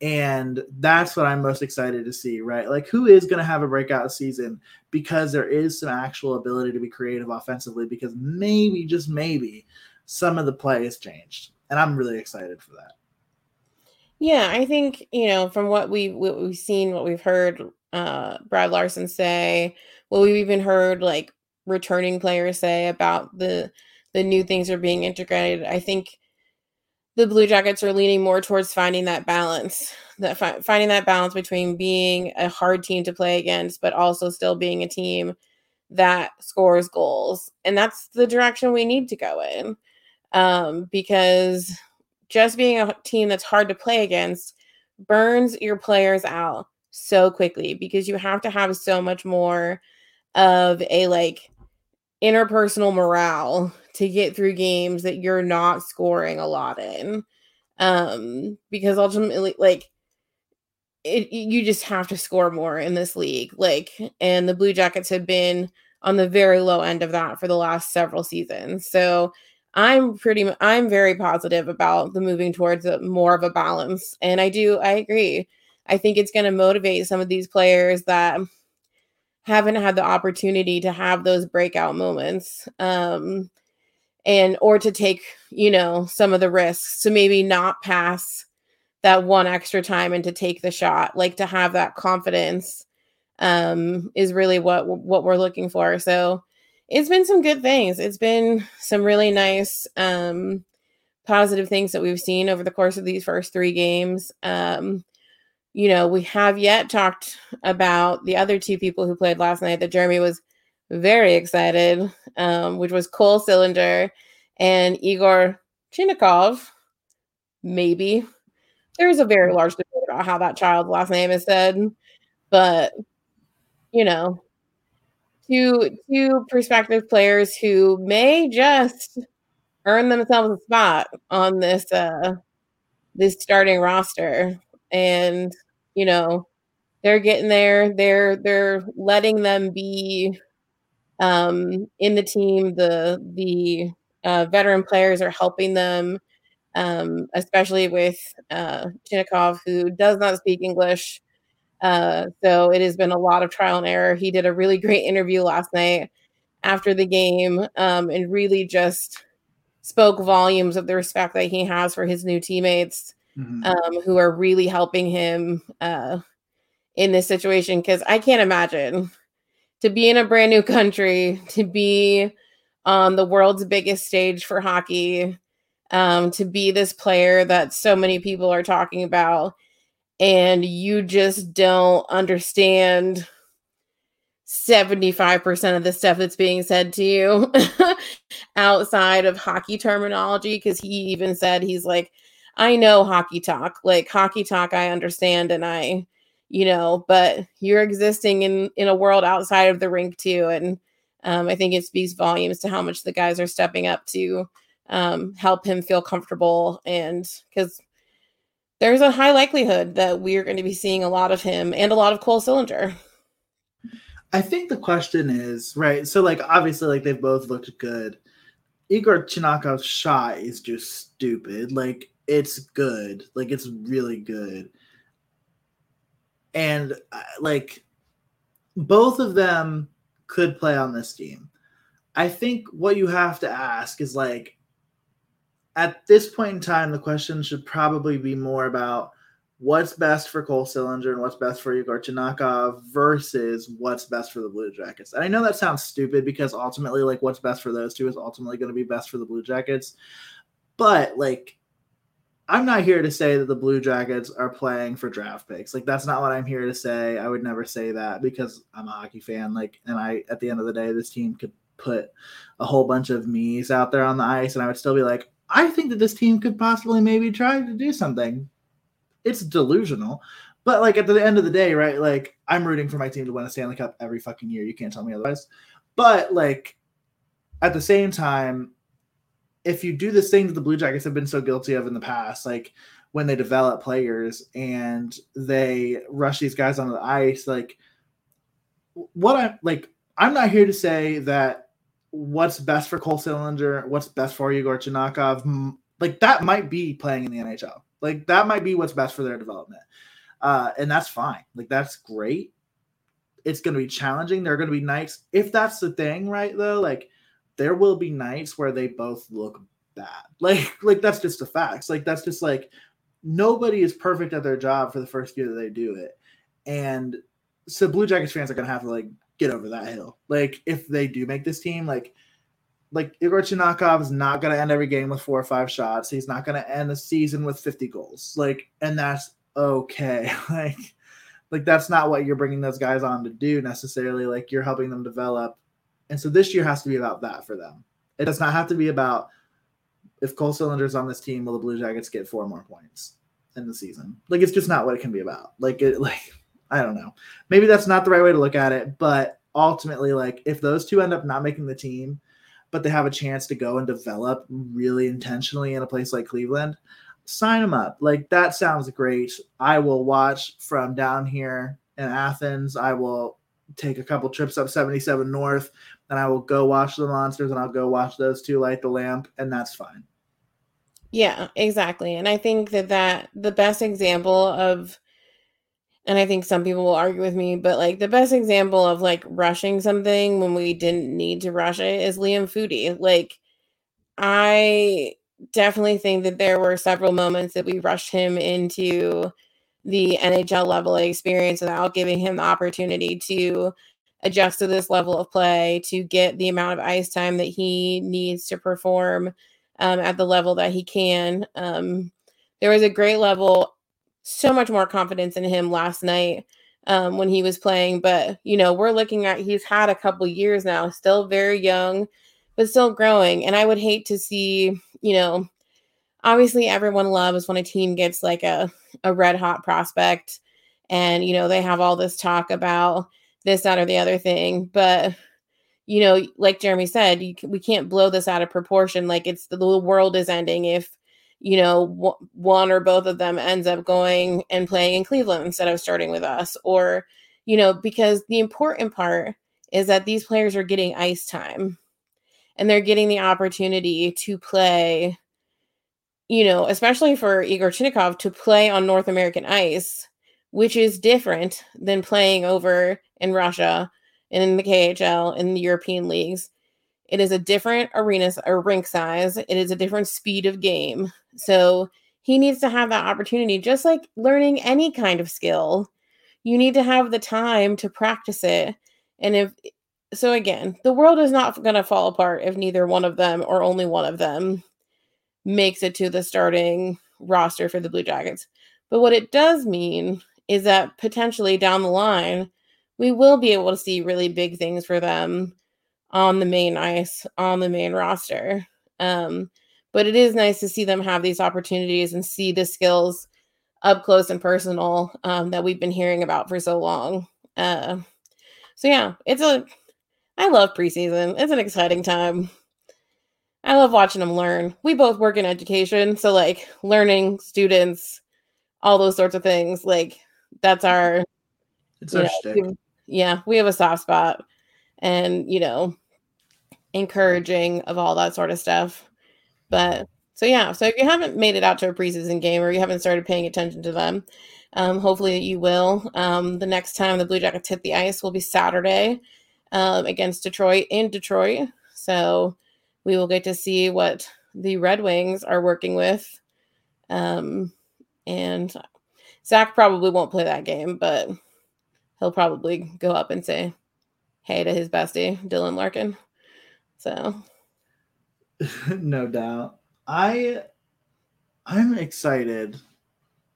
And that's what I'm most excited to see, right? Like who is going to have a breakout season because there is some actual ability to be creative offensively because maybe just maybe some of the play has changed. And I'm really excited for that. Yeah, I think, you know, from what we what we've seen, what we've heard uh Brad Larsen say, what we've even heard like returning players say about the the new things are being integrated. I think the Blue Jackets are leaning more towards finding that balance, that fi- finding that balance between being a hard team to play against, but also still being a team that scores goals, and that's the direction we need to go in, um, because just being a team that's hard to play against burns your players out so quickly because you have to have so much more of a like interpersonal morale to get through games that you're not scoring a lot in um because ultimately like it, you just have to score more in this league like and the blue jackets have been on the very low end of that for the last several seasons. So I'm pretty I'm very positive about the moving towards a, more of a balance and I do I agree. I think it's going to motivate some of these players that haven't had the opportunity to have those breakout moments um and or to take, you know, some of the risks to maybe not pass that one extra time and to take the shot, like to have that confidence um is really what what we're looking for. So it's been some good things. It's been some really nice um, positive things that we've seen over the course of these first three games. Um, you know, we have yet talked about the other two people who played last night that Jeremy was very excited, um, which was Cole Sillinger and Igor Chinakhov. Maybe there's a very large debate about how that child's last name is said, but you know, two two prospective players who may just earn themselves a spot on this uh this starting roster. And you know they're getting there. They're they're letting them be um in the team. The the uh, veteran players are helping them um especially with uh Chinakhov who does not speak english uh so it has been a lot of trial and error he did a really great interview last night after the game um and really just spoke volumes of the respect that he has for his new teammates mm-hmm. um, who are really helping him uh, in this situation. Because I can't imagine to be in a brand new country, to be on the world's biggest stage for hockey, um, to be this player that so many people are talking about, and you just don't understand 75% of the stuff that's being said to you outside of hockey terminology because he even said he's like i know hockey talk like hockey talk i understand and i you know but you're existing in in a world outside of the rink too. And um, i think it speaks volumes to how much the guys are stepping up to um, help him feel comfortable and because there's a high likelihood that we're going to be seeing a lot of him and a lot of cole sillinger I think the question is right. So like obviously like they've both looked good. Igor Chinakhov's shot is just stupid. Like it's good. Like it's really good. And uh, like both of them could play on this team. I think what you have to ask is like at this point in time, the question should probably be more about what's best for Cole Sillinger and what's best for Igor Chinakhov versus what's best for the Blue Jackets. And I know that sounds stupid because ultimately, like, what's best for those two is ultimately going to be best for the Blue Jackets. But, like, I'm not here to say that the Blue Jackets are playing for draft picks. Like, that's not what I'm here to say. I would never say that because I'm a hockey fan. Like, and I, at the end of the day, this team could put a whole bunch of me's out there on the ice, and I would still be like, I think that this team could possibly maybe try to do something it's delusional. But like at the end of the day, right? Like I'm rooting for my team to win a Stanley Cup every fucking year. You can't tell me otherwise. But like at the same time, if you do this thing that the Blue Jackets have been so guilty of in the past, like when they develop players and they rush these guys onto the ice, like what I'm like, I'm not here to say that what's best for Cole Sillinger, what's best for Igor Chinakhov, like that might be playing in the NHL. Like that might be what's best for their development. Uh, and that's fine. Like that's great. It's going to be challenging. There are going to be nights. If that's the thing, right? Though, like there will be nights where they both look bad. Like, like that's just the facts. Like that's just like nobody is perfect at their job for the first year that they do it. And so Blue Jackets fans are going to have to like get over that hill. Like if they do make this team, like like Igor Chinakhov is not going to end every game with four or five shots. He's not going to end the season with 50 goals. Like, and that's okay. like, like that's not what you're bringing those guys on to do necessarily. Like you're helping them develop. And so this year has to be about that for them. It does not have to be about if Cole Sillinger's on this team, will the Blue Jackets get four more points in the season? Like it's just not what it can be about. Like it like I don't know. Maybe that's not the right way to look at it, but ultimately, like if those two end up not making the team, but they have a chance to go and develop really intentionally in a place like Cleveland, sign them up. Like that sounds great. I will watch from down here in Athens. I will take a couple trips up 77 North and I will go watch the monsters and I'll go watch those two light the lamp and that's fine. Yeah, exactly. And I think that that the best example of and I think some people will argue with me, but like the best example of like rushing something when we didn't need to rush it is Liam Foudy. Like, I definitely think that there were several moments that we rushed him into the NHL level experience without giving him the opportunity to adjust to this level of play, to get the amount of ice time that he needs to perform um, at the level that he can. Um, there was a great level so much more confidence in him last night um, when he was playing. But you know, we're looking at he's had a couple years now, still very young, but still growing. And I would hate to see, you know, obviously everyone loves when a team gets like a a red hot prospect, and you know they have all this talk about this, that, or the other thing, but you know, like Jeremy said, you, we can't blow this out of proportion. Like it's the, the world is ending if you know, one or both of them ends up going and playing in Cleveland instead of starting with us, or, you know, because the important part is that these players are getting ice time and they're getting the opportunity to play, you know, especially for Igor Chinakhov to play on North American ice, which is different than playing over in Russia and in the KHL in the European leagues. It is a different arena or rink size. It is a different speed of game. So he needs to have that opportunity, just like learning any kind of skill. You need to have the time to practice it. And if so, again, the world is not going to fall apart if neither one of them or only one of them makes it to the starting roster for the Blue Jackets. But what it does mean is that potentially down the line, we will be able to see really big things for them on the main ice, on the main roster. Um, but it is nice to see them have these opportunities and see the skills up close and personal um, that we've been hearing about for so long. Uh, so yeah, it's a I love preseason. It's an exciting time. I love watching them learn. We both work in education, so like learning students, all those sorts of things. Like that's our. It's our know, yeah, we have a soft spot, and you know, encouraging of all that sort of stuff. But so yeah, so if you haven't made it out to a preseason game or you haven't started paying attention to them, um, hopefully you will. Um, the next time the Blue Jackets hit the ice will be Saturday um, against Detroit in Detroit. So we will get to see what the Red Wings are working with. Um, and Zach probably won't play that game, but he'll probably go up and say hey to his bestie, Dylan Larkin. So no doubt. I I'm excited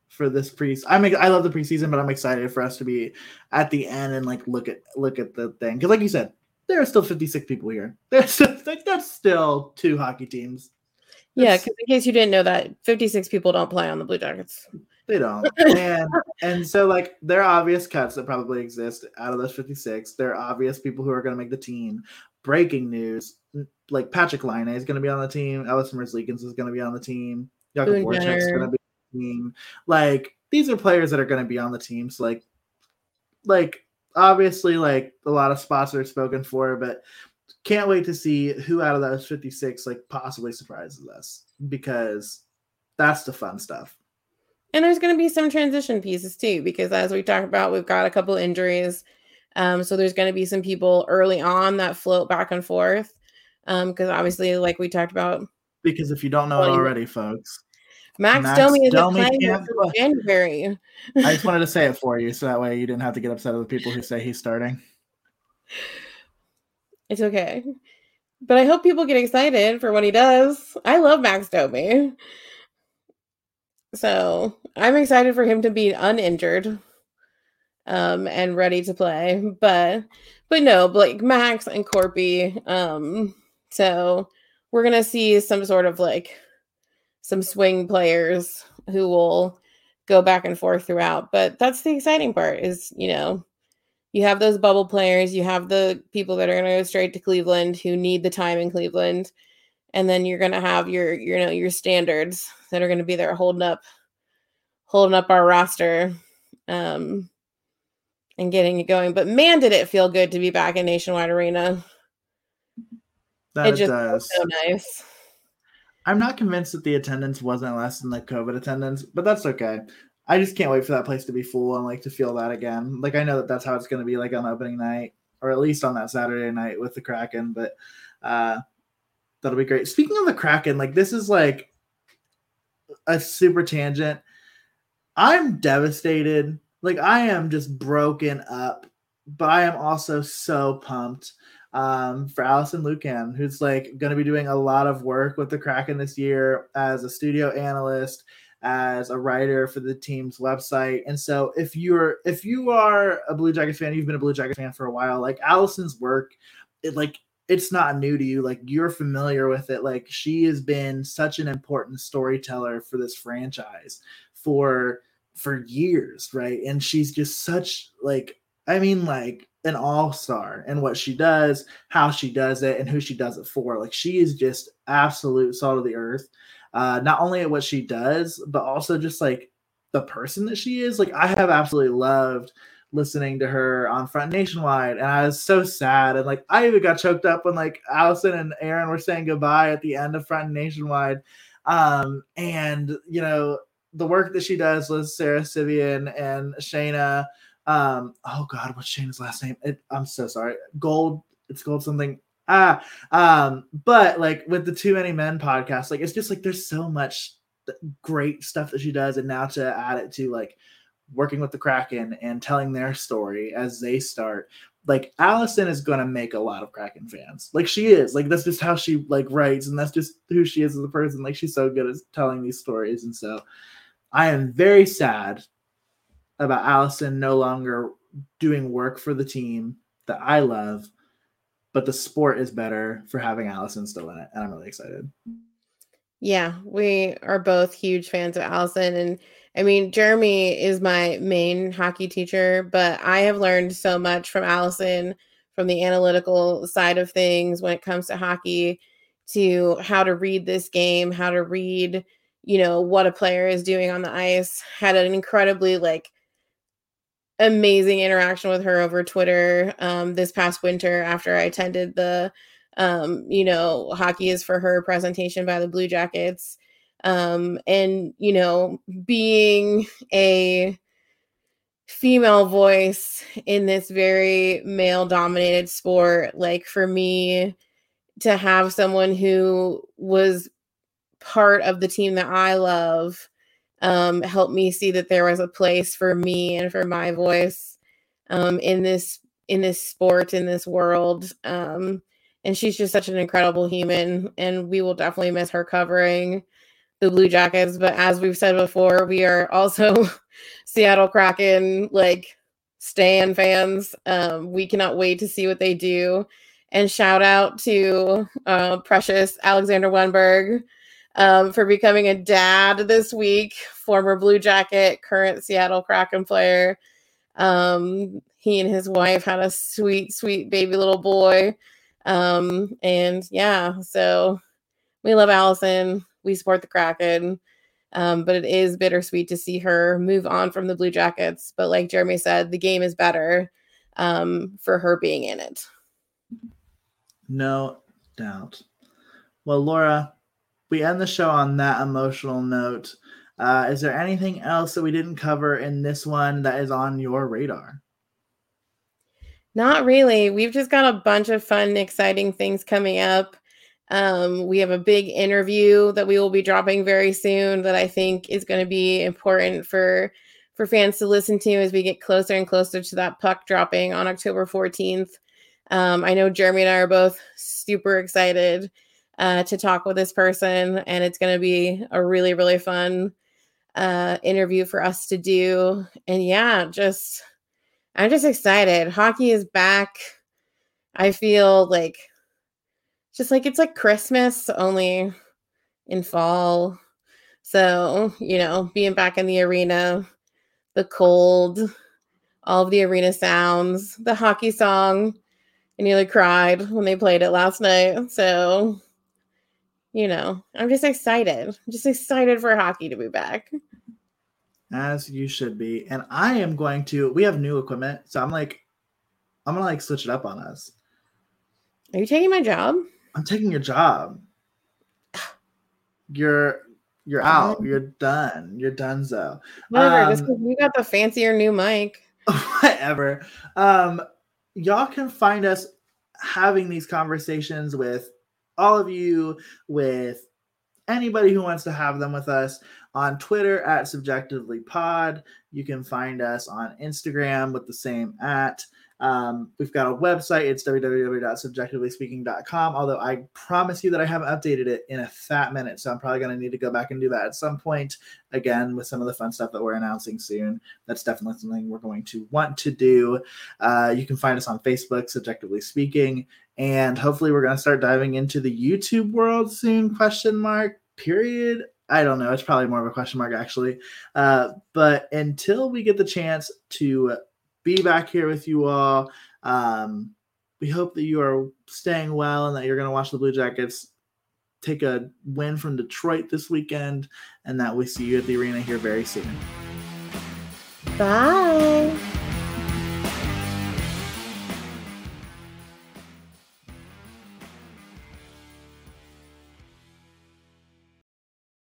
for this pre. I'm I love the preseason, but I'm excited for us to be at the end and like look at look at the thing because, like you said, there are still 56 people here. There's like that's still two hockey teams. Yeah, because in case you didn't know that, 56 people don't play on the Blue Jackets. They don't, and and so like there are obvious cuts that probably exist out of those 56. There are obvious people who are going to make the team. Breaking news: like Patrick Laine is going to be on the team. Elvis Merzlikins is going to be on the team. Jakub is going to be on the team. Like these are players that are going to be on the team. So like, like obviously, like a lot of spots are spoken for, but can't wait to see who out of those 56 like possibly surprises us because that's the fun stuff. And there's going to be some transition pieces too, because as we talked about, we've got a couple injuries. Um, so there's going to be some people early on that float back and forth um because obviously like we talked about because if you don't know it already folks max, max domi is playing until january. I just wanted to say it for you so that way you didn't have to get upset with people who say he's starting. It's okay. But i hope people get excited for what he does. I love max domi. So i'm excited for him to be uninjured um and ready to play. But but no like max and Korpi um so we're going to see some sort of like some swing players who will go back and forth throughout. But that's the exciting part is, you know, you have those bubble players, you have the people that are going to go straight to Cleveland who need the time in Cleveland. And then you're going to have your, you know, your standards that are going to be there holding up, holding up our roster. Um, and getting it going. But man, did it feel good to be back in Nationwide Arena. That it, it does. So nice. I'm not convinced that the attendance wasn't less than the COVID attendance, but that's okay. I just can't wait for that place to be full and like to feel that again. Like I know that that's how it's going to be like on opening night, or at least on that Saturday night with the Kraken. But uh, that'll be great. Speaking of the Kraken, like this is like a super tangent. I'm devastated. Like I am just broken up, but I am also so pumped um, for Allison Lukan, who's like going to be doing a lot of work with the Kraken this year as a studio analyst, as a writer for the team's website. And so if you're if you are a Blue Jackets fan, you've been a Blue Jackets fan for a while, like Allison's work, it like it's not new to you. Like you're familiar with it. Like she has been such an important storyteller for this franchise for for years, right? And she's just such like I mean like an all-star in what she does, how she does it, and who she does it for. Like she is just absolute salt of the earth. Uh, not only at what she does, but also just like the person that she is. Like I have absolutely loved listening to her on Front Nationwide, and I was so sad. And like I even got choked up when like Allison and Aaron were saying goodbye at the end of Front Nationwide. Um, and you know the work that she does with Sarah Civian and Shayna. Um, oh God, what's Shayna's last name? It, I'm so sorry. Gold. It's gold something. Ah, um, but like with the Too Many Men podcast, like it's just like there's so much great stuff that she does, and now to add it to like working with the Kraken and telling their story as they start. Like Allison is gonna make a lot of Kraken fans. Like she is. Like that's just how she like writes, and that's just who she is as a person. Like she's so good at telling these stories. And so I am very sad about Allison no longer doing work for the team that I love, but the sport is better for having Allison still in it. And I'm really excited. Yeah, we are both huge fans of Allison and I mean, Jeremy is my main hockey teacher, but I have learned so much from Allison from the analytical side of things when it comes to hockey to how to read this game, how to read, you know, what a player is doing on the ice. Had an incredibly like amazing interaction with her over Twitter um, this past winter after I attended the, um, you know, hockey is for her presentation by the Blue Jackets. Um, and you know being a female voice in this very male dominated sport like for me to have someone who was part of the team that I love um, helped me see that there was a place for me and for my voice um, in this in this sport in this world um, and she's just such an incredible human and we will definitely miss her covering the Blue Jackets, but as we've said before, we are also Seattle Kraken like Stan fans. Um, we cannot wait to see what they do. And shout out to uh, precious Alexander Wennberg um, for becoming a dad this week. Former Blue Jacket, current Seattle Kraken player. Um, he and his wife had a sweet, sweet baby little boy. Um, and yeah, so we love Allison we support the Kraken. Um, but it is bittersweet to see her move on from the Blue Jackets. But like Jeremy said, the game is better um, for her being in it. No doubt. Well, Laura, we end the show on that emotional note. Uh, is there anything else that we didn't cover in this one that is on your radar? Not really. We've just got a bunch of fun, exciting things coming up. Um, we have a big interview that we will be dropping very soon that I think is going to be important for for fans to listen to as we get closer and closer to that puck dropping on October 14th. Um, I know Jeremy and I are both super excited uh, to talk with this person, and it's going to be a really, really fun uh, interview for us to do. And yeah, just I'm just excited. Hockey is back. I feel like just like it's like Christmas only in fall. So, you know, being back in the arena, the cold, all of the arena sounds, the hockey song. I nearly cried when they played it last night. So, you know, I'm just excited. I'm just excited for hockey to be back. As you should be. And I am going to, we have new equipment. So I'm like, I'm going to like switch it up on us. Are you taking my job? I'm taking your job. You're you're out. You're done. You're done. So whatever. Um, you got the fancier new mic. Whatever. Um, y'all can find us having these conversations with all of you, with anybody who wants to have them with us on Twitter at Subjectively Pod. You can find us on Instagram with the same at. Um, we've got a website. It's www.subjectivelyspeaking.com. Although I promise you that I haven't updated it in a fat minute, so I'm probably going to need to go back and do that at some point. Again, with some of the fun stuff that we're announcing soon, that's definitely something we're going to want to do. Uh, you can find us on Facebook, Subjectively Speaking, and hopefully we're going to start diving into the YouTube world soon. Question mark. Period. I don't know. It's probably more of a question mark, actually. Uh, but until we get the chance to be back here with you all, um, we hope that you are staying well and that you're going to watch the Blue Jackets take a win from Detroit this weekend and that we see you at the arena here very soon. Bye.